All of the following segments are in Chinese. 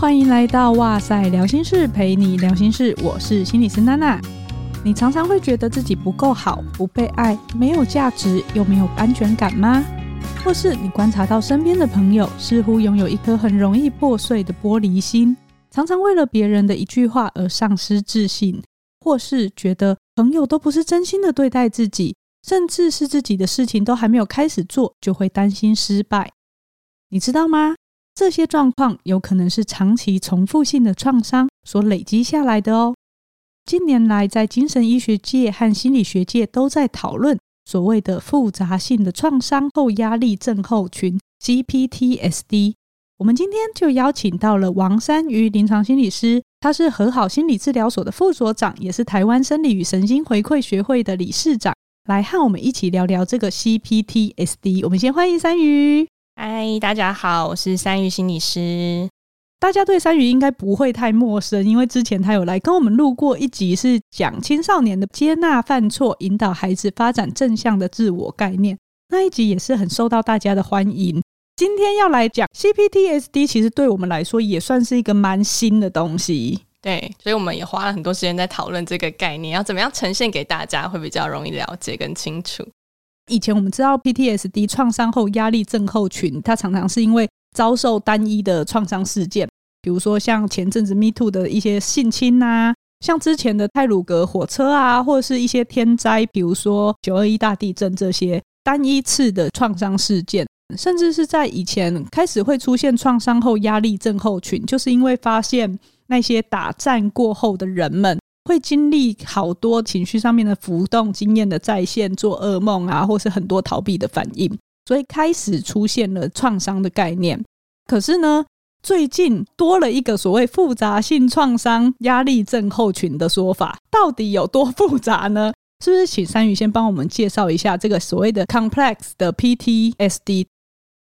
欢迎来到哇塞聊心室，陪你聊心事。我是心理师娜娜。你常常会觉得自己不够好，不被爱，没有价值，又没有安全感吗？或是你观察到身边的朋友似乎拥有一颗很容易破碎的玻璃心，常常为了别人的一句话而丧失自信，或是觉得朋友都不是真心的对待自己，甚至是自己的事情都还没有开始做，就会担心失败。你知道吗？这些状况有可能是长期重复性的创伤所累积下来的哦。近年来，在精神医学界和心理学界都在讨论所谓的复杂性的创伤后压力症候群 （CPTSD）。我们今天就邀请到了王珊瑜临床心理师，他是和好心理治疗所的副所长，也是台湾生理与神经回馈学会的理事长，来和我们一起聊聊这个 CPTSD。我们先欢迎珊瑜。嗨，大家好，我是珊瑜心理师。大家对珊瑜应该不会太陌生，因为之前他有来跟我们录过一集，是讲青少年的接纳犯错，引导孩子发展正向的自我概念。那一集也是很受到大家的欢迎。今天要来讲 CPTSD，其实对我们来说也算是一个蛮新的东西。对，所以我们也花了很多时间在讨论这个概念，要怎么样呈现给大家，会比较容易了解跟清楚。以前我们知道 PTSD 创伤后压力症候群，它常常是因为遭受单一的创伤事件，比如说像前阵子 Me Too 的一些性侵啊，像之前的泰鲁阁火车啊，或者是一些天灾，比如说九二一大地震这些单一次的创伤事件，甚至是在以前开始会出现创伤后压力症候群，就是因为发现那些打战过后的人们。会经历好多情绪上面的浮动、经验的再现、做噩梦啊，或是很多逃避的反应，所以开始出现了创伤的概念。可是呢，最近多了一个所谓复杂性创伤压力症候群的说法，到底有多复杂呢？是不是请珊瑜先帮我们介绍一下这个所谓的 complex 的 PTSD？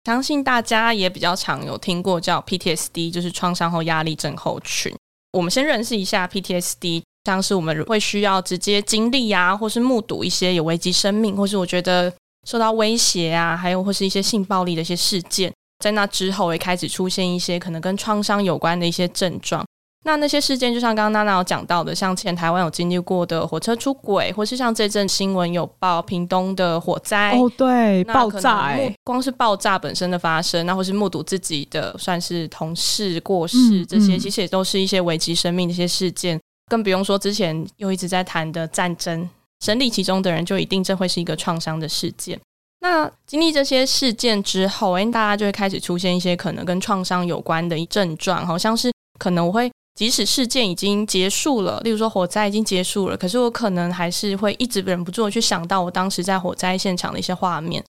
相信大家也比较常有听过叫 PTSD，就是创伤后压力症候群。我们先认识一下 PTSD。像是我们会需要直接经历啊，或是目睹一些有危及生命，或是我觉得受到威胁啊，还有或是一些性暴力的一些事件，在那之后也开始出现一些可能跟创伤有关的一些症状。那那些事件，就像刚刚娜娜有讲到的，像前台湾有经历过的火车出轨，或是像这阵新闻有报屏东的火灾哦，对，爆炸，欸，光是爆炸本身的发生，那或是目睹自己的算是同事过世，这些其实也都是一些危及生命的一些事件。更不用说之前又一直在谈的战争，身历其中的人就一定这会是一个创伤的事件。那经历这些事件之后，哎，大家就会开始出现一些可能跟创伤有关的症状，好像是可能我会即使事件已经结束了，例如说火灾已经结束了，可是我可能还是会一直忍不住去想到我当时在火灾现场的一些画面，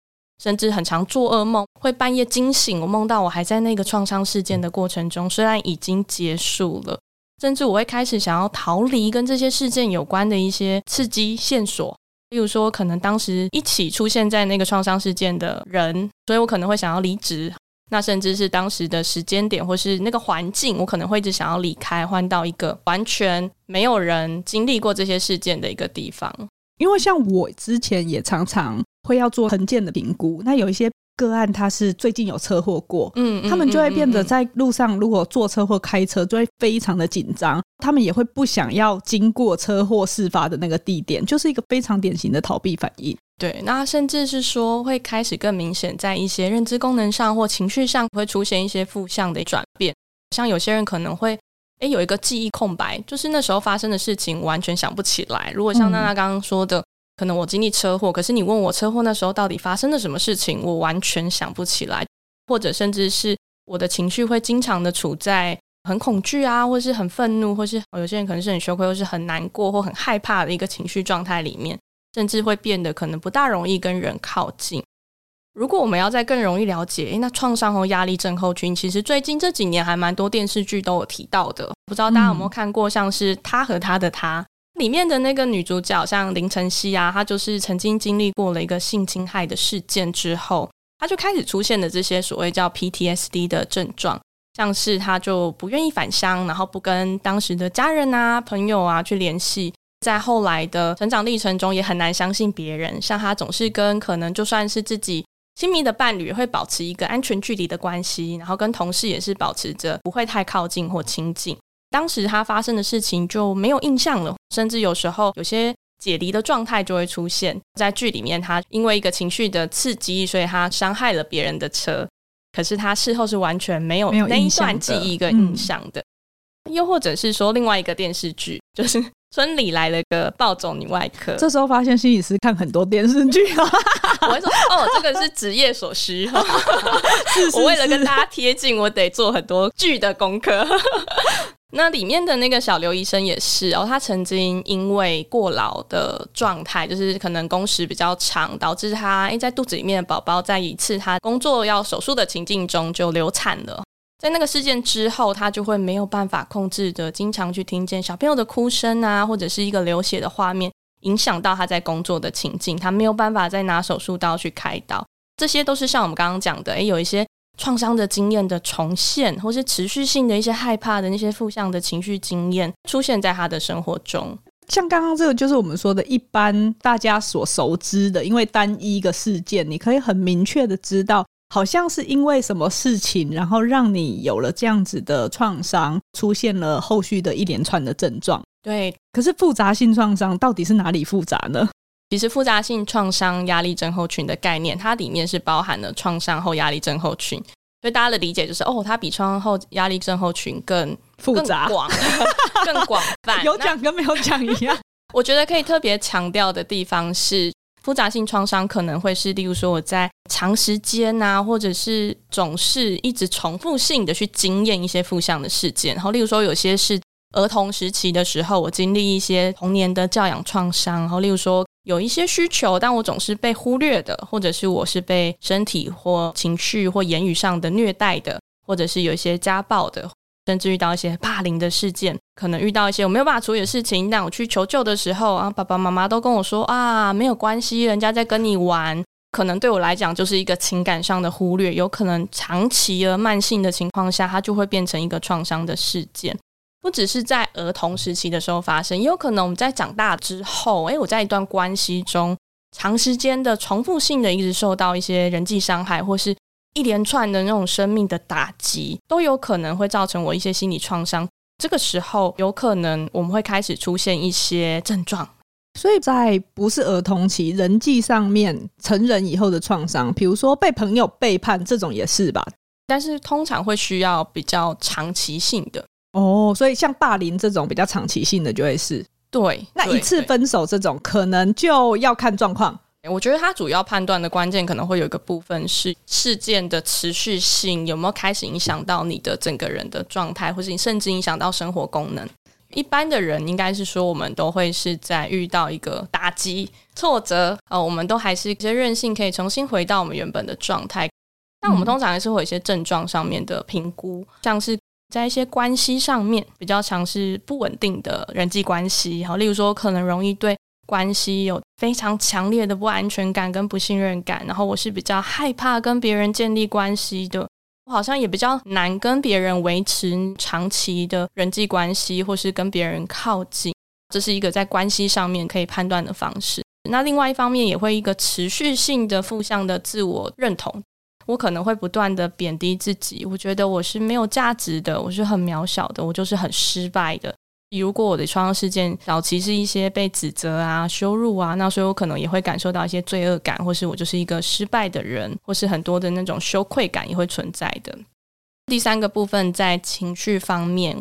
甚至很常做噩梦，会半夜惊醒，我梦到我还在那个创伤事件的过程中，虽然已经结束了。甚至我会开始想要逃离跟这些事件有关的一些刺激线索，例如说，可能当时一起出现在那个创伤事件的人，所以我可能会想要离职。那甚至是当时的时间点或是那个环境，我可能会一直想要离开，换到一个完全没有人经历过这些事件的一个地方。因为像我之前也常常会要做衡鉴的评估，那有一些。个案他是最近有车祸过，嗯，他们就会变得在路上，如果坐车或开车，就会非常的紧张。他们也会不想要经过车祸事发的那个地点，就是一个非常典型的逃避反应。对，那甚至是说会开始更明显，在一些认知功能上或情绪上会出现一些负向的转变。像有些人可能会，诶，有一个记忆空白，就是那时候发生的事情完全想不起来。如果像娜娜刚刚说的。可能我经历车祸，可是你问我车祸那时候到底发生了什么事情，我完全想不起来，或者甚至是我的情绪会经常的处在很恐惧啊，或是很愤怒，或是有些人可能是很羞愧，或是很难过或很害怕的一个情绪状态里面，甚至会变得可能不大容易跟人靠近。如果我们要再更容易了解，诶，那创伤后压力症候群，其实最近这几年还蛮多电视剧都有提到的，不知道大家有没有看过，像是他和他的他。里面的那个女主角，像林晨曦啊，她就是曾经经历过了一个性侵害的事件之后，她就开始出现了这些所谓叫 PTSD 的症状，像是她就不愿意返乡，然后不跟当时的家人啊、朋友啊去联系，在后来的成长历程中也很难相信别人，像她总是跟可能就算是自己亲密的伴侣会保持一个安全距离的关系，然后跟同事也是保持着不会太靠近或亲近。当时他发生的事情就没有印象了，甚至有时候有些解离的状态就会出现。在剧里面，他因为一个情绪的刺激，所以他伤害了别人的车，可是他事后是完全没有那一段记忆跟印象的。嗯、又或者是说，另外一个电视剧就是。村里来了个暴走女外科，这时候发现心理师看很多电视剧啊，我会说哦，这个是职业所需。是是是我为了跟大家贴近，我得做很多剧的功课。那里面的那个小刘医生也是哦，他曾经因为过劳的状态，就是可能工时比较长，导致他诶在肚子里面的宝宝在一次他工作要手术的情境中就流产了。在那个事件之后，他就会没有办法控制的，经常去听见小朋友的哭声啊，或者是一个流血的画面，影响到他在工作的情境，他没有办法再拿手术刀去开刀。这些都是像我们刚刚讲的，诶，有一些创伤的经验的重现，或是持续性的一些害怕的那些负向的情绪经验出现在他的生活中。像刚刚这个，就是我们说的一般大家所熟知的，因为单一一个事件，你可以很明确的知道。好像是因为什么事情，然后让你有了这样子的创伤，出现了后续的一连串的症状。对，可是复杂性创伤到底是哪里复杂呢？其实复杂性创伤压力症候群的概念，它里面是包含了创伤后压力症候群，所以大家的理解就是，哦，它比创伤后压力症候群更复杂、更广、更广泛，有讲跟没有讲一样。我觉得可以特别强调的地方是。复杂性创伤可能会是，例如说我在长时间啊，或者是总是一直重复性的去经验一些负向的事件。然后，例如说有些是儿童时期的时候，我经历一些童年的教养创伤。然后，例如说有一些需求，但我总是被忽略的，或者是我是被身体或情绪或言语上的虐待的，或者是有一些家暴的。甚至遇到一些霸凌的事件，可能遇到一些我没有办法处理的事情，但我去求救的时候啊，爸爸妈妈都跟我说啊，没有关系，人家在跟你玩。可能对我来讲就是一个情感上的忽略，有可能长期而慢性的情况下，它就会变成一个创伤的事件。不只是在儿童时期的时候发生，也有可能我们在长大之后，诶，我在一段关系中长时间的重复性的一直受到一些人际伤害，或是。一连串的那种生命的打击，都有可能会造成我一些心理创伤。这个时候，有可能我们会开始出现一些症状。所以在不是儿童期人际上面，成人以后的创伤，比如说被朋友背叛这种也是吧？但是通常会需要比较长期性的哦。所以像霸凌这种比较长期性的就会是对。那一次分手这种可能就要看状况。我觉得他主要判断的关键可能会有一个部分是事件的持续性有没有开始影响到你的整个人的状态，或是你甚至影响到生活功能。一般的人应该是说，我们都会是在遇到一个打击、挫折，呃，我们都还是一些韧性可以重新回到我们原本的状态。但我们通常还是会有一些症状上面的评估，像是在一些关系上面比较常是不稳定的人际关系，好，例如说可能容易对。关系有非常强烈的不安全感跟不信任感，然后我是比较害怕跟别人建立关系的，我好像也比较难跟别人维持长期的人际关系，或是跟别人靠近，这是一个在关系上面可以判断的方式。那另外一方面也会一个持续性的负向的自我认同，我可能会不断的贬低自己，我觉得我是没有价值的，我是很渺小的，我就是很失败的。如果我的创伤事件早期是一些被指责啊、羞辱啊，那所以我可能也会感受到一些罪恶感，或是我就是一个失败的人，或是很多的那种羞愧感也会存在的。第三个部分在情绪方面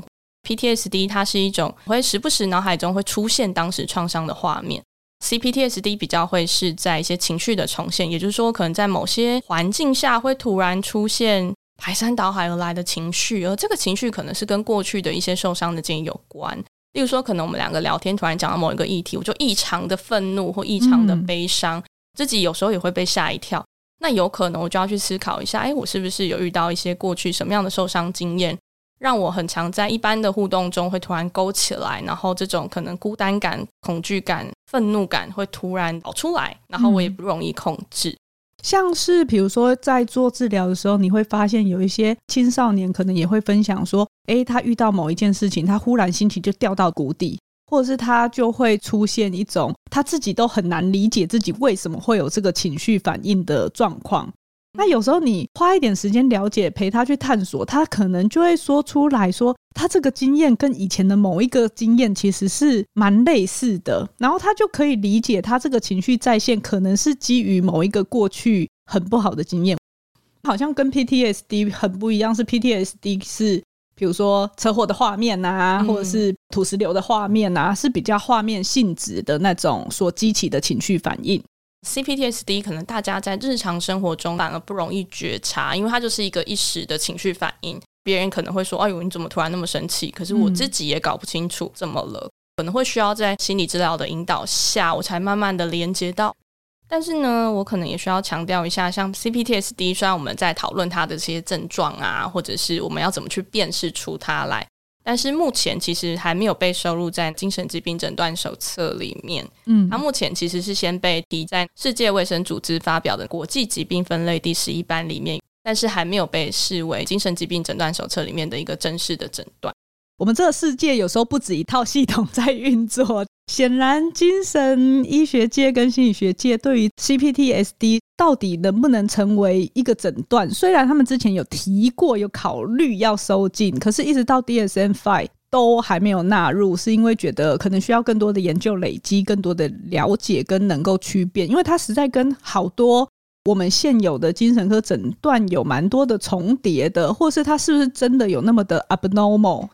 ，PTSD 它是一种会时不时脑海中会出现当时创伤的画面。CPTSD 比较会是在一些情绪的重现，也就是说，可能在某些环境下会突然出现。排山倒海而来的情绪，而这个情绪可能是跟过去的一些受伤的经验有关。例如说，可能我们两个聊天，突然讲到某一个议题，我就异常的愤怒或异常的悲伤，嗯、自己有时候也会被吓一跳。那有可能我就要去思考一下，哎，我是不是有遇到一些过去什么样的受伤经验，让我很常在一般的互动中会突然勾起来，然后这种可能孤单感、恐惧感、愤怒感会突然跑出来，然后我也不容易控制。嗯像是比如说，在做治疗的时候，你会发现有一些青少年可能也会分享说，诶，他遇到某一件事情，他忽然心情就掉到谷底，或者是他就会出现一种他自己都很难理解自己为什么会有这个情绪反应的状况。那有时候你花一点时间了解，陪他去探索，他可能就会说出来说，他这个经验跟以前的某一个经验其实是蛮类似的，然后他就可以理解他这个情绪再现可能是基于某一个过去很不好的经验，好像跟 PTSD 很不一样，是 PTSD 是比如说车祸的画面啊，或者是土石流的画面啊，是比较画面性质的那种所激起的情绪反应。CPTSD 可能大家在日常生活中反而不容易觉察，因为它就是一个一时的情绪反应。别人可能会说：“哎呦，你怎么突然那么生气？”可是我自己也搞不清楚怎么了，嗯、可能会需要在心理治疗的引导下，我才慢慢的连接到。但是呢，我可能也需要强调一下，像 CPTSD，虽然我们在讨论它的这些症状啊，或者是我们要怎么去辨识出它来。但是目前其实还没有被收录在精神疾病诊断手册里面。嗯，它目前其实是先被提在世界卫生组织发表的国际疾病分类第十一版里面，但是还没有被视为精神疾病诊断手册里面的一个正式的诊断。我们这个世界有时候不止一套系统在运作。显然，精神医学界跟心理学界对于 CPTSD 到底能不能成为一个诊断，虽然他们之前有提过，有考虑要收进，可是一直到 DSM-5 都还没有纳入，是因为觉得可能需要更多的研究累积，更多的了解跟能够区辨，因为它实在跟好多我们现有的精神科诊断有蛮多的重叠的，或是它是不是真的有那么的 abnormal。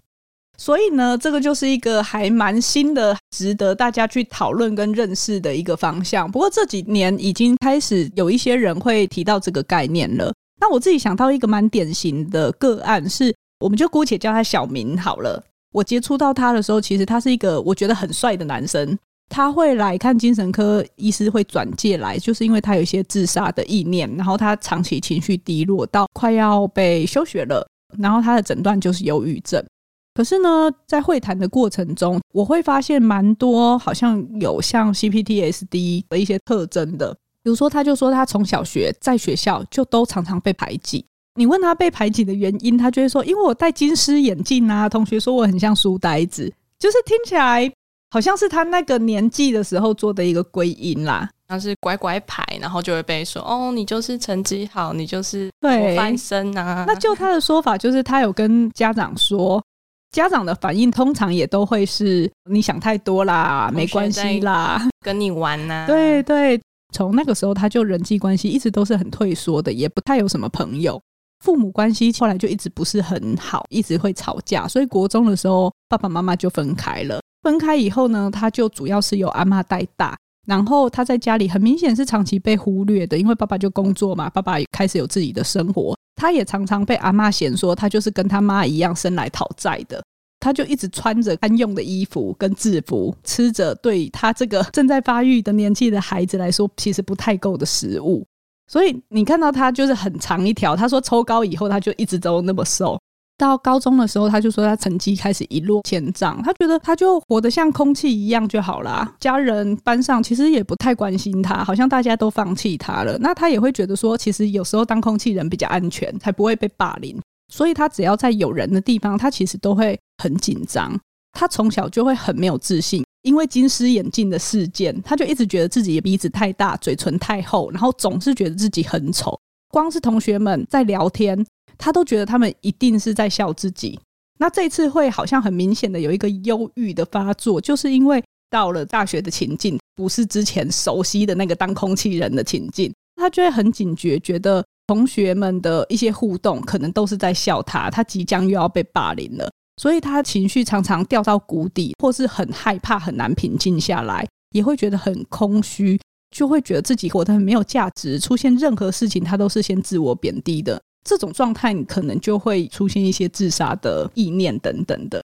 所以呢，这个就是一个还蛮新的、值得大家去讨论跟认识的一个方向。不过这几年已经开始有一些人会提到这个概念了。那我自己想到一个蛮典型的个案是，我们就姑且叫他小明好了。我接触到他的时候，其实他是一个我觉得很帅的男生。他会来看精神科医师，会转介来，就是因为他有一些自杀的意念，然后他长期情绪低落到快要被休学了，然后他的诊断就是忧郁症。可是呢，在会谈的过程中，我会发现蛮多好像有像 CPTSD 的一些特征的。比如说，他就说他从小学在学校就都常常被排挤。你问他被排挤的原因，他就会说：“因为我戴金丝眼镜啊，同学说我很像书呆子。”就是听起来好像是他那个年纪的时候做的一个归因啦，像是乖乖牌，然后就会被说：“哦，你就是成绩好，你就是模范生啊。”那就他的说法，就是他有跟家长说。家长的反应通常也都会是你想太多啦，没关系啦，跟你玩呐、啊。对对，从那个时候他就人际关系一直都是很退缩的，也不太有什么朋友。父母关系后来就一直不是很好，一直会吵架，所以国中的时候爸爸妈妈就分开了。分开以后呢，他就主要是由阿妈带大，然后他在家里很明显是长期被忽略的，因为爸爸就工作嘛，爸爸也开始有自己的生活。他也常常被阿妈嫌说，他就是跟他妈一样生来讨债的。他就一直穿着堪用的衣服跟制服，吃着对他这个正在发育的年纪的孩子来说，其实不太够的食物。所以你看到他就是很长一条。他说抽高以后，他就一直都那么瘦。到高中的时候，他就说他成绩开始一落千丈。他觉得他就活得像空气一样就好啦。家人班上其实也不太关心他，好像大家都放弃他了。那他也会觉得说，其实有时候当空气人比较安全，才不会被霸凌。所以他只要在有人的地方，他其实都会很紧张。他从小就会很没有自信，因为金丝眼镜的事件，他就一直觉得自己鼻子太大，嘴唇太厚，然后总是觉得自己很丑。光是同学们在聊天，他都觉得他们一定是在笑自己。那这次会好像很明显的有一个忧郁的发作，就是因为到了大学的情境，不是之前熟悉的那个当空气人的情境，他就会很警觉，觉得同学们的一些互动可能都是在笑他，他即将又要被霸凌了，所以他情绪常常掉到谷底，或是很害怕，很难平静下来，也会觉得很空虚。就会觉得自己活得很没有价值，出现任何事情他都是先自我贬低的这种状态，你可能就会出现一些自杀的意念等等的。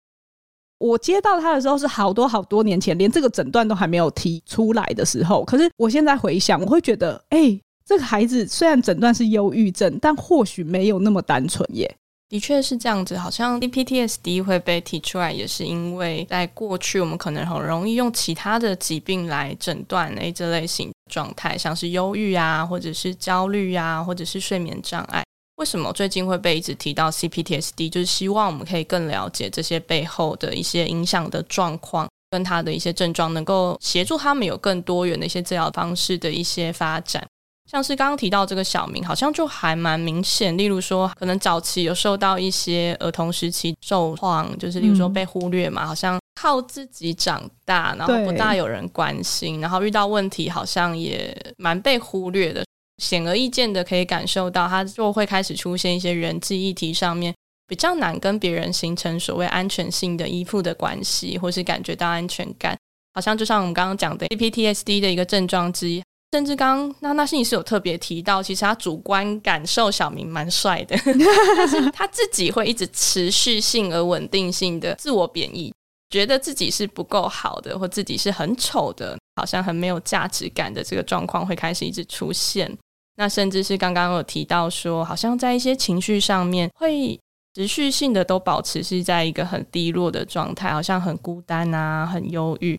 我接到他的时候是好多好多年前，连这个诊断都还没有提出来的时候。可是我现在回想，我会觉得，哎，这个孩子虽然诊断是忧郁症，但或许没有那么单纯耶。的确是这样子，好像 DPTSD 会被提出来，也是因为在过去我们可能很容易用其他的疾病来诊断诶这类型状态，像是忧郁啊，或者是焦虑啊，或者是睡眠障碍。为什么最近会被一直提到 CPTSD？就是希望我们可以更了解这些背后的一些影响的状况，跟他的一些症状，能够协助他们有更多元的一些治疗方式的一些发展。像是刚刚提到这个小明，好像就还蛮明显。例如说，可能早期有受到一些儿童时期受创，就是例如说被忽略嘛，嗯、好像靠自己长大，然后不大有人关心，然后遇到问题好像也蛮被忽略的。显而易见的可以感受到，他就会开始出现一些人际议题上面比较难跟别人形成所谓安全性的依附的关系，或是感觉到安全感。好像就像我们刚刚讲的 CPTSD 的一个症状之一。甚至刚刚娜娜心理师有特别提到，其实他主观感受小明蛮帅的，但是他自己会一直持续性而稳定性的自我贬义，觉得自己是不够好的，或自己是很丑的，好像很没有价值感的这个状况会开始一直出现。那甚至是刚刚有提到说，好像在一些情绪上面会持续性的都保持是在一个很低落的状态，好像很孤单啊，很忧郁。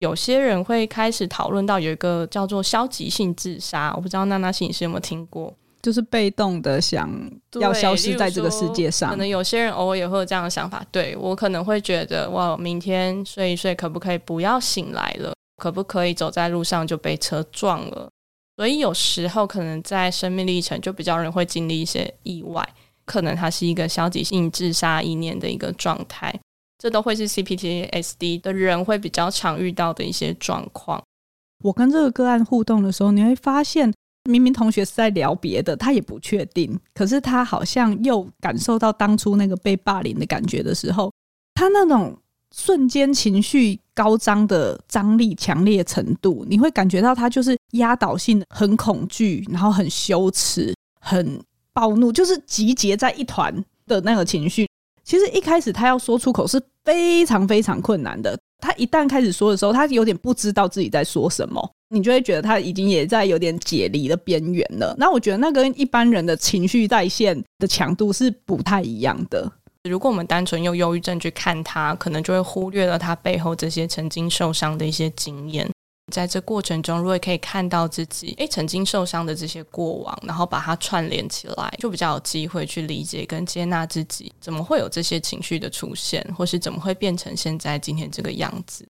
有些人会开始讨论到有一个叫做消极性自杀，我不知道娜娜心理师有没有听过，就是被动的想要消失在这个世界上。可能有些人偶尔也会有这样的想法，对，我可能会觉得，哇，明天睡一睡，可不可以不要醒来了？可不可以走在路上就被车撞了？所以有时候可能在生命历程就比较人会经历一些意外，可能它是一个消极性自杀意念的一个状态。这都会是 CPTSD 的人会比较常遇到的一些状况。我跟这个个案互动的时候，你会发现，明明同学是在聊别的，他也不确定，可是他好像又感受到当初那个被霸凌的感觉的时候，他那种瞬间情绪高张的张力强烈程度，你会感觉到他就是压倒性的很恐惧，然后很羞耻、很暴怒，就是集结在一团的那个情绪。其实一开始他要说出口是非常非常困难的。他一旦开始说的时候，他有点不知道自己在说什么，你就会觉得他已经也在有点解离的边缘了。那我觉得那跟一般人的情绪在线的强度是不太一样的。如果我们单纯用忧郁症去看他，可能就会忽略了他背后这些曾经受伤的一些经验。在这过程中，如果可以看到自己诶曾经受伤的这些过往，然后把它串联起来，就比较有机会去理解跟接纳自己，怎么会有这些情绪的出现，或是怎么会变成现在今天这个样子。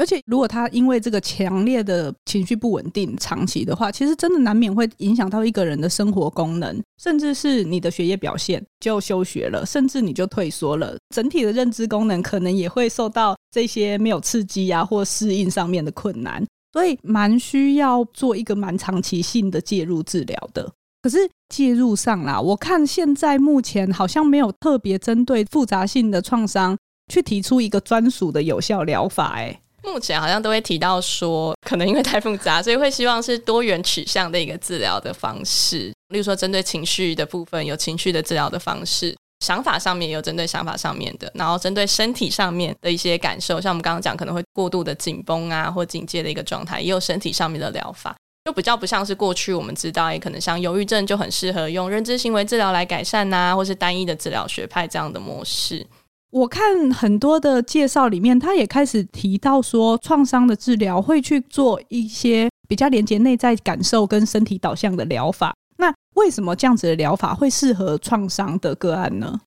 而且，如果他因为这个强烈的情绪不稳定长期的话，其实真的难免会影响到一个人的生活功能，甚至是你的学业表现就休学了，甚至你就退缩了，整体的认知功能可能也会受到这些没有刺激啊或适应上面的困难。所以蛮需要做一个蛮长期性的介入治疗的。可是介入上啦，我看现在目前好像没有特别针对复杂性的创伤去提出一个专属的有效疗法。哎，目前好像都会提到说，可能因为太复杂，所以会希望是多元取向的一个治疗的方式。例如说，针对情绪的部分，有情绪的治疗的方式。想法上面有针对想法上面的，然后针对身体上面的一些感受，像我们刚刚讲可能会过度的紧绷啊或警戒的一个状态，也有身体上面的疗法，就比较不像是过去我们知道，也可能像忧郁症就很适合用认知行为治疗来改善呐、或是单一的治疗学派这样的模式。我看很多的介绍里面，他也开始提到说，创伤的治疗会去做一些比较连接内在感受跟身体导向的疗法。那为什么这样子的疗法会适合创伤的个案呢？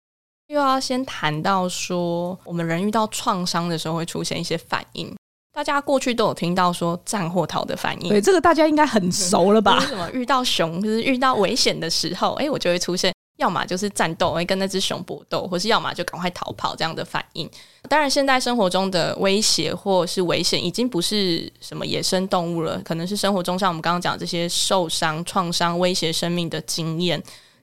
又要先谈到说，我们人遇到创伤的时候会出现一些反应。大家过去都有听到说战或逃的反应，对，这个大家应该很熟了吧？为什么遇到熊，就是遇到危险的时候，哎，我就会出现。要么就是战斗，会跟那只熊搏斗，或是要么就赶快逃跑这样的反应。当然，现代生活中的威胁或是危险已经不是什么野生动物了，可能是生活中像我们刚刚讲这些受伤、创伤、威胁生命的经验，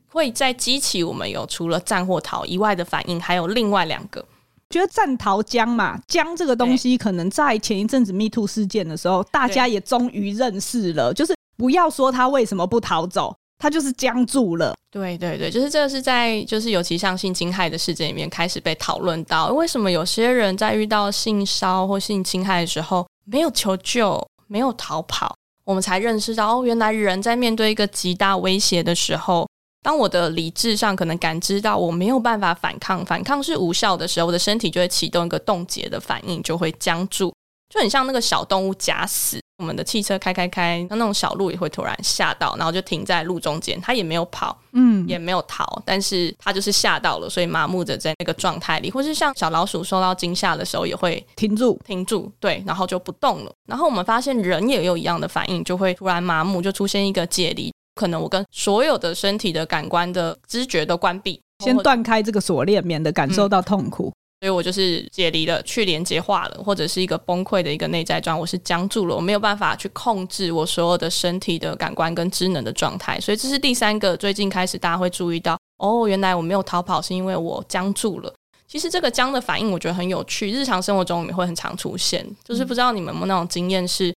会在激起我们有除了战或逃以外的反应，还有另外两个。觉得战逃僵嘛，僵这个东西，可能在前一阵子 Me Too 事件的时候，大家也终于认识了，就是不要说他为什么不逃走。他就是僵住了，对对对，就是这个是在就是尤其像性侵害的事件里面开始被讨论到，为什么有些人在遇到性骚或性侵害的时候没有求救，没有逃跑，我们才认识到哦，原来人在面对一个极大威胁的时候，当我的理智上可能感知到我没有办法反抗，反抗是无效的时候，我的身体就会启动一个冻结的反应，就会僵住，就很像那个小动物假死。我们的汽车开开开，那那种小路也会突然吓到，然后就停在路中间。它也没有跑，嗯，也没有逃，但是它就是吓到了，所以麻木着在那个状态里，或是像小老鼠受到惊吓的时候也会停住，停住，对，然后就不动了。然后我们发现人也有一样的反应，就会突然麻木，就出现一个解离。可能我跟所有的身体的感官的知觉都关闭，先断开这个锁链，免得感受到痛苦。所以我就是解离了，去连接化了，或者是一个崩溃的一个内在状，我是僵住了，我没有办法去控制我所有的身体的感官跟智能的状态。所以这是第三个，最近开始大家会注意到，哦，原来我没有逃跑，是因为我僵住了。其实这个僵的反应，我觉得很有趣，日常生活中也会很常出现。就是不知道你们有没有那种经验，是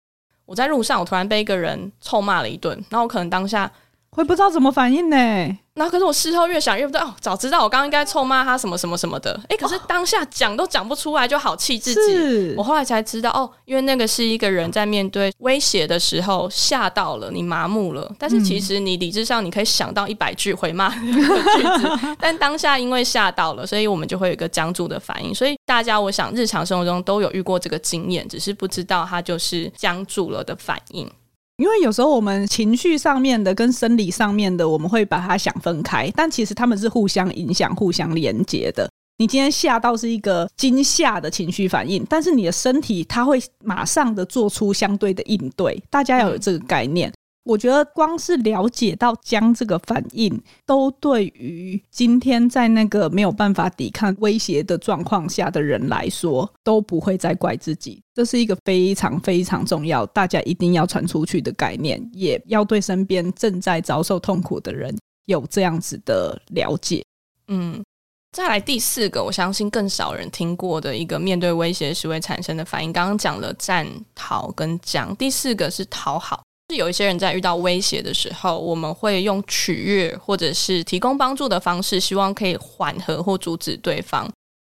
我在路上，我突然被一个人臭骂了一顿，然后我可能当下会不知道怎么反应呢？那可是我事后越想越不对哦，早知道我刚刚应该臭骂他什么什么什么的，哎，可是当下讲都讲不出来，就好气自己。我后来才知道哦，因为那个是一个人在面对威胁的时候吓到了，你麻木了。但是其实你理智上你可以想到一百句回骂的句子，但当下因为吓到了，所以我们就会有一个僵住的反应。所以大家，我想日常生活中都有遇过这个经验，只是不知道它就是僵住了的反应。因为有时候我们情绪上面的跟生理上面的，我们会把它想分开，但其实他们是互相影响、互相连接的。你今天吓到是一个惊吓的情绪反应，但是你的身体它会马上的做出相对的应对。大家要有这个概念。嗯我觉得光是了解到僵这个反应，都对于今天在那个没有办法抵抗威胁的状况下的人来说，都不会再怪自己。这是一个非常非常重要，大家一定要传出去的概念，也要对身边正在遭受痛苦的人有这样子的了解。嗯，再来第四个，我相信更少人听过的一个面对威胁时会产生的反应。刚刚讲了战、逃跟僵，第四个是讨好。是有一些人在遇到威胁的时候，我们会用取悦或者是提供帮助的方式，希望可以缓和或阻止对方。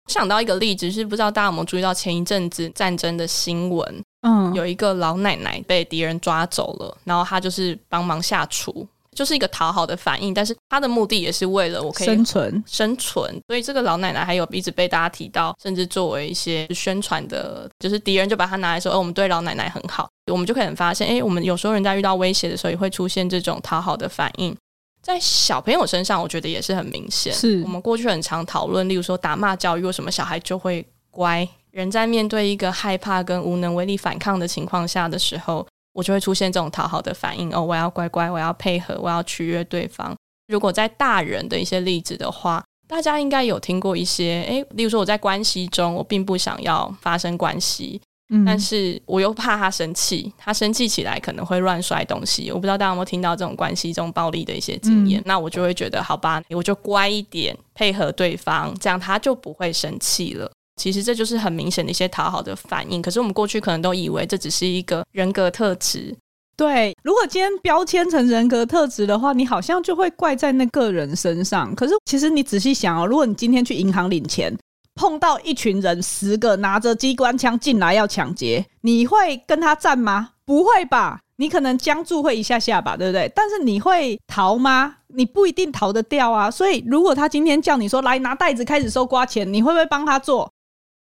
想到一个例子，是不知道大家有没有注意到前一阵子战争的新闻？嗯，有一个老奶奶被敌人抓走了，然后她就是帮忙下厨。就是一个讨好的反应，但是他的目的也是为了我可以生存生存。所以这个老奶奶还有一直被大家提到，甚至作为一些宣传的，就是敌人就把它拿来说，哦，我们对老奶奶很好。我们就可以发现，哎，我们有时候人在遇到威胁的时候，也会出现这种讨好的反应。在小朋友身上，我觉得也是很明显。是我们过去很常讨论，例如说打骂教育，为什么小孩就会乖？人在面对一个害怕跟无能为力反抗的情况下的时候。我就会出现这种讨好的反应哦，我要乖乖，我要配合，我要取悦对方。如果在大人的一些例子的话，大家应该有听过一些，诶，例如说我在关系中，我并不想要发生关系，嗯，但是我又怕他生气，他生气起来可能会乱摔东西。我不知道大家有没有听到这种关系中暴力的一些经验，嗯，那我就会觉得好吧，我就乖一点，配合对方，这样他就不会生气了。其实这就是很明显的一些讨好的反应，可是我们过去可能都以为这只是一个人格特质。对，如果今天标签成人格特质的话，你好像就会怪在那个人身上。可是其实你仔细想哦，如果你今天去银行领钱，碰到一群人十个拿着机关枪进来要抢劫，你会跟他战吗？不会吧，你可能僵住会一下下吧，对不对？但是你会逃吗？你不一定逃得掉啊。所以如果他今天叫你说来拿袋子开始收刮钱，你会不会帮他做？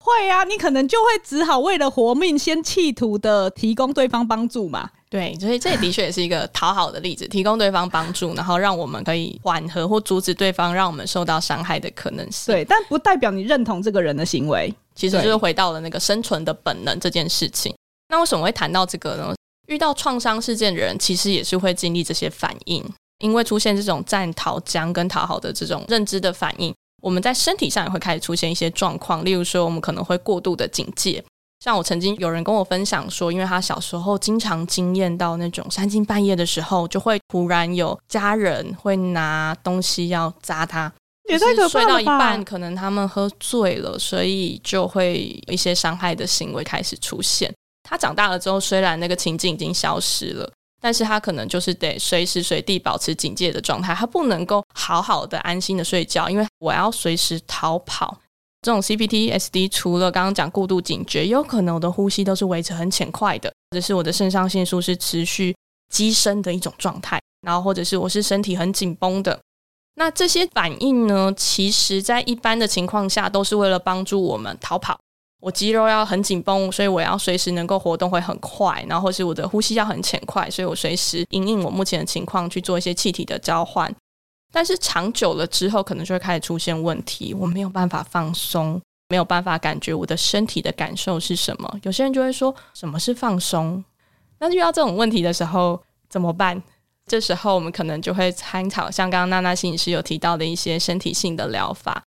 会啊，你可能就会只好为了活命，先企图的提供对方帮助嘛。对，所以这的确也是一个讨好的例子，提供对方帮助，然后让我们可以缓和或阻止对方让我们受到伤害的可能性。对，但不代表你认同这个人的行为，其实就是回到了那个生存的本能这件事情。那为什么会谈到这个呢？遇到创伤事件的人，其实也是会经历这些反应，因为出现这种战、逃、僵跟讨好的这种认知的反应。我们在身体上也会开始出现一些状况，例如说，我们可能会过度的警戒。像我曾经有人跟我分享说，因为他小时候经常经验到那种三更半夜的时候，就会突然有家人会拿东西要砸他，也太可怕了吧。睡到一半，可能他们喝醉了，所以就会一些伤害的行为开始出现。他长大了之后，虽然那个情境已经消失了。但是他可能就是得随时随地保持警戒的状态，他不能够好好的安心的睡觉，因为我要随时逃跑。这种 CPTSD 除了刚刚讲过度警觉，有可能我的呼吸都是维持很浅快的，或者是我的肾上腺素是持续激升的一种状态，然后或者是我是身体很紧绷的。那这些反应呢，其实在一般的情况下都是为了帮助我们逃跑。我肌肉要很紧绷，所以我要随时能够活动会很快，然后是我的呼吸要很浅快，所以我随时因应我目前的情况去做一些气体的交换。但是长久了之后，可能就会开始出现问题，我没有办法放松，没有办法感觉我的身体的感受是什么。有些人就会说，什么是放松？那遇到这种问题的时候怎么办？这时候我们可能就会参考像刚刚娜娜心理师有提到的一些身体性的疗法，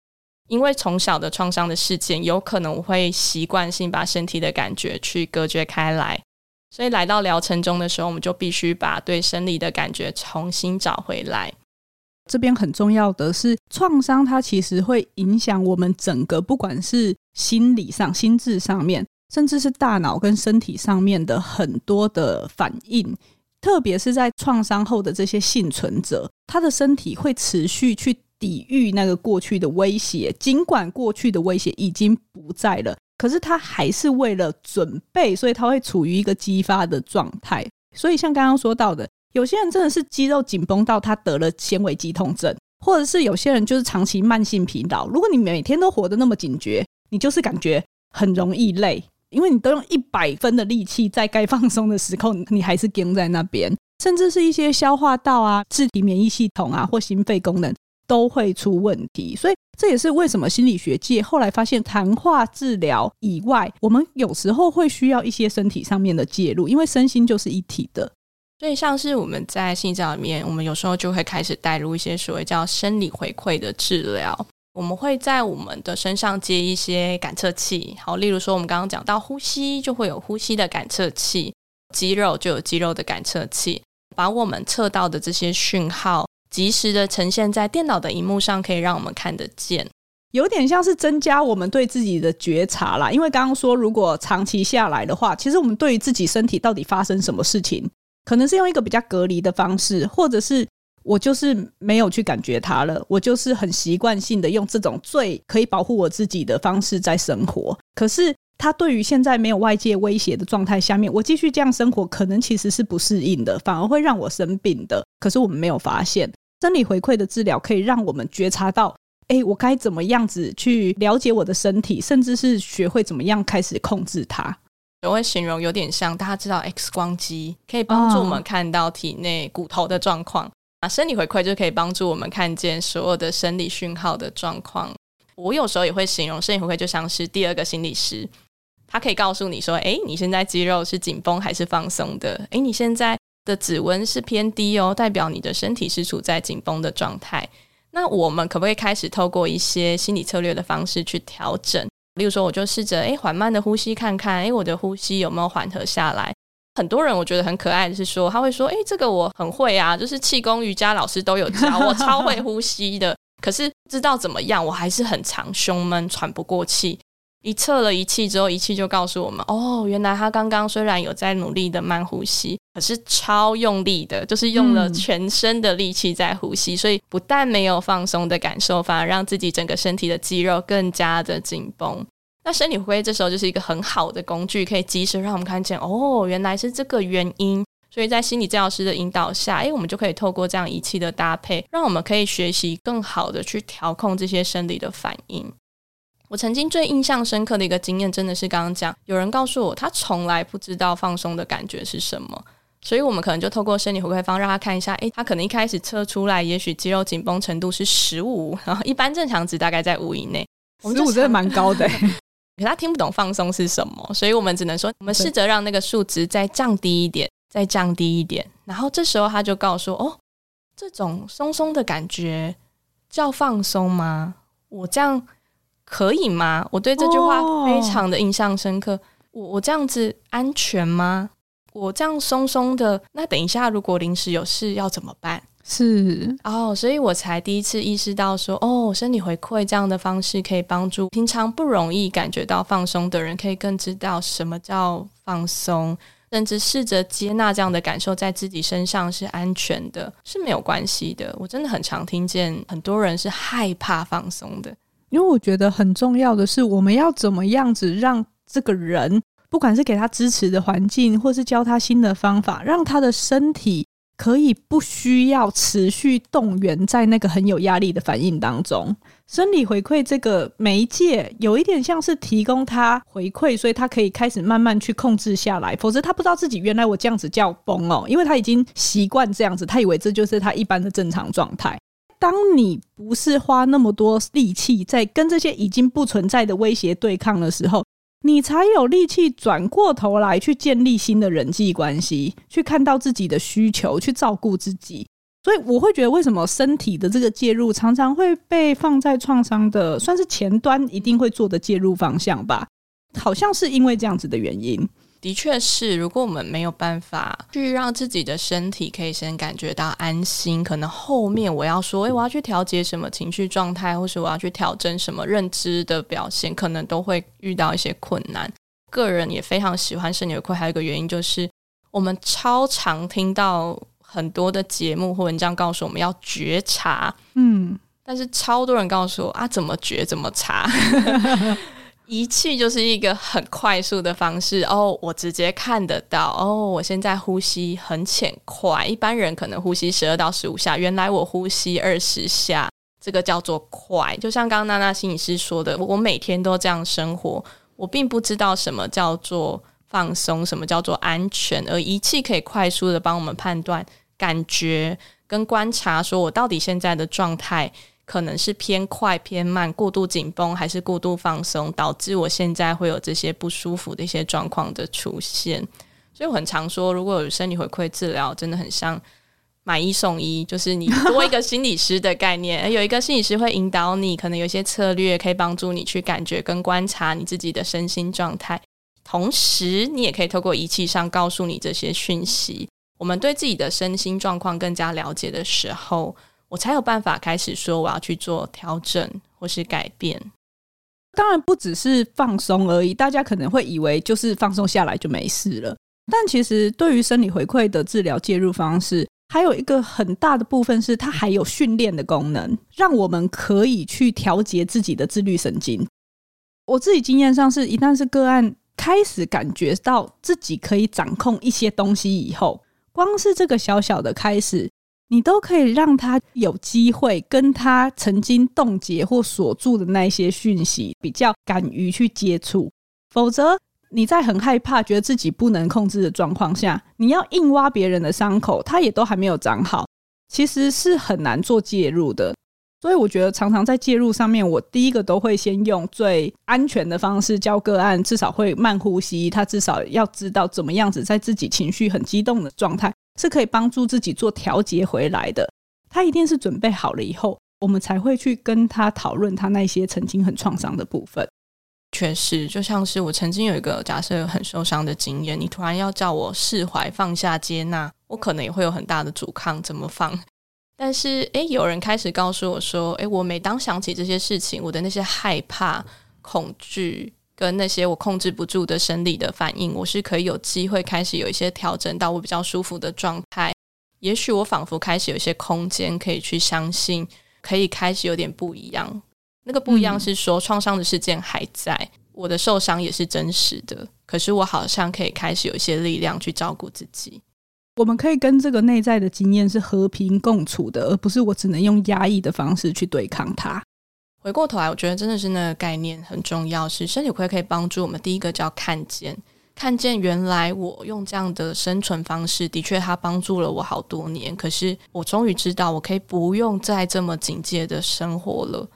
因为从小的创伤的事件，有可能会习惯性把身体的感觉去隔绝开来，所以来到疗程中的时候，我们就必须把对生理的感觉重新找回来。这边很重要的是，创伤它其实会影响我们整个，不管是心理上、心智上面，甚至是大脑跟身体上面的很多的反应。特别是在创伤后的这些幸存者，他的身体会持续去抵御那个过去的威胁，尽管过去的威胁已经不在了，可是他还是为了准备，所以他会处于一个激发的状态。所以像刚刚说到的，有些人真的是肌肉紧绷到他得了纤维肌痛症，或者是有些人就是长期慢性疲劳。如果你每天都活得那么警觉，你就是感觉很容易累。因为你都用一百分的力气，在该放松的时候，你还是僵在那边，甚至是一些消化道啊、自体免疫系统啊或心肺功能都会出问题。所以这也是为什么心理学界后来发现，谈话治疗以外，我们有时候会需要一些身体上面的介入，因为身心就是一体的。所以像是我们在心理治疗里面，我们有时候就会开始带入一些所谓叫生理回馈的治疗。我们会在我们的身上接一些感测器，好，例如说我们刚刚讲到呼吸，就会有呼吸的感测器；肌肉就有肌肉的感测器，把我们测到的这些讯号，及时的呈现在电脑的荧幕上，可以让我们看得见。有点像是增加我们对自己的觉察啦，因为刚刚说，如果长期下来的话，其实我们对于自己身体到底发生什么事情，可能是用一个比较隔离的方式，或者是。我就是没有去感觉它了，我就是很习惯性的用这种最可以保护我自己的方式在生活。可是，它对于现在没有外界威胁的状态下面，我继续这样生活，可能其实是不适应的，反而会让我生病的。可是我们没有发现，生理回馈的治疗可以让我们觉察到，哎，我该怎么样子去了解我的身体，甚至是学会怎么样开始控制它。我会形容有点像大家知道 X 光机可以帮助我们看到体内骨头的状况。啊，生理回馈就可以帮助我们看见所有的生理讯号的状况。我有时候也会形容生理回馈就像是第二个心理师，他可以告诉你说：“哎，你现在肌肉是紧绷还是放松的？哎，你现在的指温是偏低哦，代表你的身体是处在紧绷的状态。那我们可不可以开始透过一些心理策略的方式去调整？例如说，我就试着哎缓慢的呼吸看看，哎，我的呼吸有没有缓和下来？”很多人我觉得很可爱的是说，他会说：“诶，这个我很会啊，就是气功瑜伽老师都有教我，超会呼吸的。可是知道怎么样，我还是很长胸闷，喘不过气。一测了仪器之后，仪器就告诉我们：哦，原来他刚刚虽然有在努力的慢呼吸，可是超用力的，就是用了全身的力气在呼吸，所以不但没有放松的感受，反而让自己整个身体的肌肉更加的紧绷。”那生理回馈这时候就是一个很好的工具，可以及时让我们看见哦，原来是这个原因。所以在心理治疗师的引导下，诶，我们就可以透过这样仪器的搭配，让我们可以学习更好的去调控这些生理的反应。我曾经最印象深刻的一个经验，真的是刚刚讲，有人告诉我他从来不知道放松的感觉是什么，所以我们可能就透过生理回馈方让他看一下，诶，他可能一开始测出来，也许肌肉紧绷程度是十五，然后一般正常值大概在五以内，十五真的蛮高的。可他听不懂放松是什么，所以我们只能说，我们试着让那个数值再降低一点，再降低一点。然后这时候他就告诉我：“哦，这种松松的感觉叫放松吗？我这样可以吗？”我对这句话非常的印象深刻。我我这样子安全吗？我这样松松的，那等一下如果临时有事要怎么办？是哦，oh, 所以我才第一次意识到说，哦，身体回馈这样的方式可以帮助平常不容易感觉到放松的人，可以更知道什么叫放松，甚至试着接纳这样的感受在自己身上是安全的，是没有关系的。我真的很常听见很多人是害怕放松的，因为我觉得很重要的是，我们要怎么样子让这个人，不管是给他支持的环境，或是教他新的方法，让他的身体。可以不需要持续动员在那个很有压力的反应当中，生理回馈这个媒介有一点像是提供他回馈，所以他可以开始慢慢去控制下来。否则他不知道自己原来我这样子叫崩哦，因为他已经习惯这样子，他以为这就是他一般的正常状态。当你不是花那么多力气在跟这些已经不存在的威胁对抗的时候，你才有力气转过头来去建立新的人际关系，去看到自己的需求，去照顾自己。所以我会觉得，为什么身体的这个介入常常会被放在创伤的算是前端一定会做的介入方向吧？好像是因为这样子的原因。的确是，如果我们没有办法去让自己的身体可以先感觉到安心，可能后面我要说，诶，我要去调节什么情绪状态，或是我要去调整什么认知的表现，可能都会遇到一些困难。个人也非常喜欢生理回馈，还有一个原因就是，我们超常听到。很多的节目或文章告诉我们要觉察，嗯，但是超多人告诉我啊，怎么觉怎么察，仪器就是一个很快速的方式哦，我直接看得到哦，我现在呼吸很浅快，一般人可能呼吸十二到十五下，原来我呼吸二十下，这个叫做快。就像刚刚娜娜心理师说的，我每天都这样生活，我并不知道什么叫做放松，什么叫做安全，而仪器可以快速的帮我们判断。感觉跟观察，说我到底现在的状态可能是偏快、偏慢、过度紧绷，还是过度放松，导致我现在会有这些不舒服的一些状况的出现。所以我很常说，如果有生理回馈治疗，真的很像买一送一，就是你多一个心理师的概念，有一个心理师会引导你，可能有些策略可以帮助你去感觉跟观察你自己的身心状态，同时你也可以透过仪器上告诉你这些讯息。我们对自己的身心状况更加了解的时候，我才有办法开始说我要去做调整或是改变。当然不只是放松而已，大家可能会以为就是放松下来就没事了。但其实对于生理回馈的治疗介入方式，还有一个很大的部分是它还有训练的功能，让我们可以去调节自己的自律神经。我自己经验上是，一旦是个案开始感觉到自己可以掌控一些东西以后。光是这个小小的开始，你都可以让他有机会跟他曾经冻结或锁住的那些讯息比较敢于去接触。否则，你在很害怕、觉得自己不能控制的状况下，你要硬挖别人的伤口，他也都还没有长好，其实是很难做介入的。所以，我觉得常常在介入上面，我第一个都会先用最安全的方式教个案，至少会慢呼吸。他至少要知道怎么样子，在自己情绪很激动的状态，是可以帮助自己做调节回来的。他一定是准备好了以后，我们才会去跟他讨论他那些曾经很创伤的部分。确实，就像是我曾经有一个假设很受伤的经验，你突然要叫我释怀、放下、接纳，我可能也会有很大的阻抗，怎么放？但是，诶，有人开始告诉我说，诶，我每当想起这些事情，我的那些害怕、恐惧跟那些我控制不住的生理的反应，我是可以有机会开始有一些调整到我比较舒服的状态。也许我仿佛开始有一些空间可以去相信，可以开始有点不一样。那个不一样是说，创伤的事件还在，我的受伤也是真实的，可是我好像可以开始有一些力量去照顾自己。我们可以跟这个内在的经验是和平共处的，而不是我只能用压抑的方式去对抗它。回过头来，我觉得真的是那个概念很重要，是身体回可以帮助我们。第一个叫看见，看见原来我用这样的生存方式，的确它帮助了我好多年。可是我终于知道，我可以不用再这么警戒的生活了。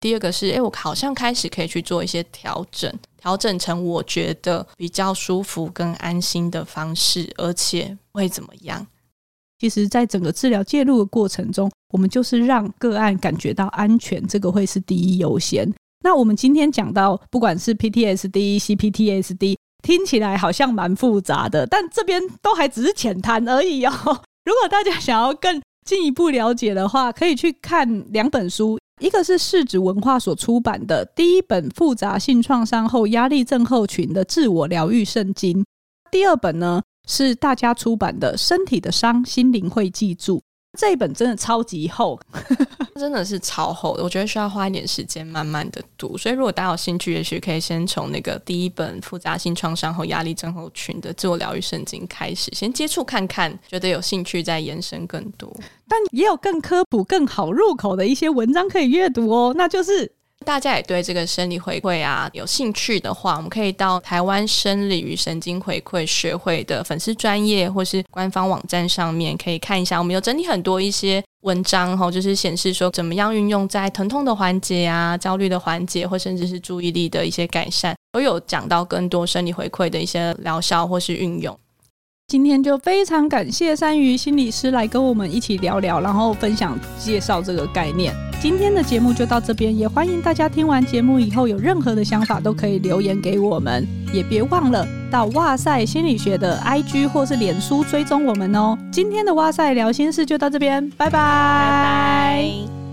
第二个是，诶，我好像开始可以去做一些调整，调整成我觉得比较舒服跟安心的方式，而且会怎么样？其实，在整个治疗介入的过程中，我们就是让个案感觉到安全，这个会是第一优先。那我们今天讲到，不管是 PTSD、CPTSD，听起来好像蛮复杂的，但这边都还只是浅谈而已哦。如果大家想要更进一步了解的话，可以去看两本书。一个是世纪文化所出版的第一本复杂性创伤后压力症候群的自我疗愈圣经，第二本呢是大家出版的《身体的伤，心灵会记住》。这一本真的超级厚，真的是超厚的。我觉得需要花一点时间慢慢的读。所以如果大家有兴趣，也许可以先从那个第一本复杂性创伤后压力症候群的自我疗愈圣经开始，先接触看看，觉得有兴趣再延伸更多。但也有更科普、更好入口的一些文章可以阅读哦，那就是。大家也对这个生理回馈啊有兴趣的话，我们可以到台湾生理与神经回馈学会的粉丝专业或是官方网站上面，可以看一下。我们有整理很多一些文章哈，就是显示说怎么样运用在疼痛的环节啊、焦虑的环节，或甚至是注意力的一些改善，都有讲到更多生理回馈的一些疗效或是运用。今天就非常感谢山瑜心理师来跟我们一起聊聊，然后分享介绍这个概念。今天的节目就到这边，也欢迎大家听完节目以后有任何的想法都可以留言给我们，也别忘了到哇塞心理学的 IG 或是脸书追踪我们哦。今天的哇塞聊心事就到这边，拜拜。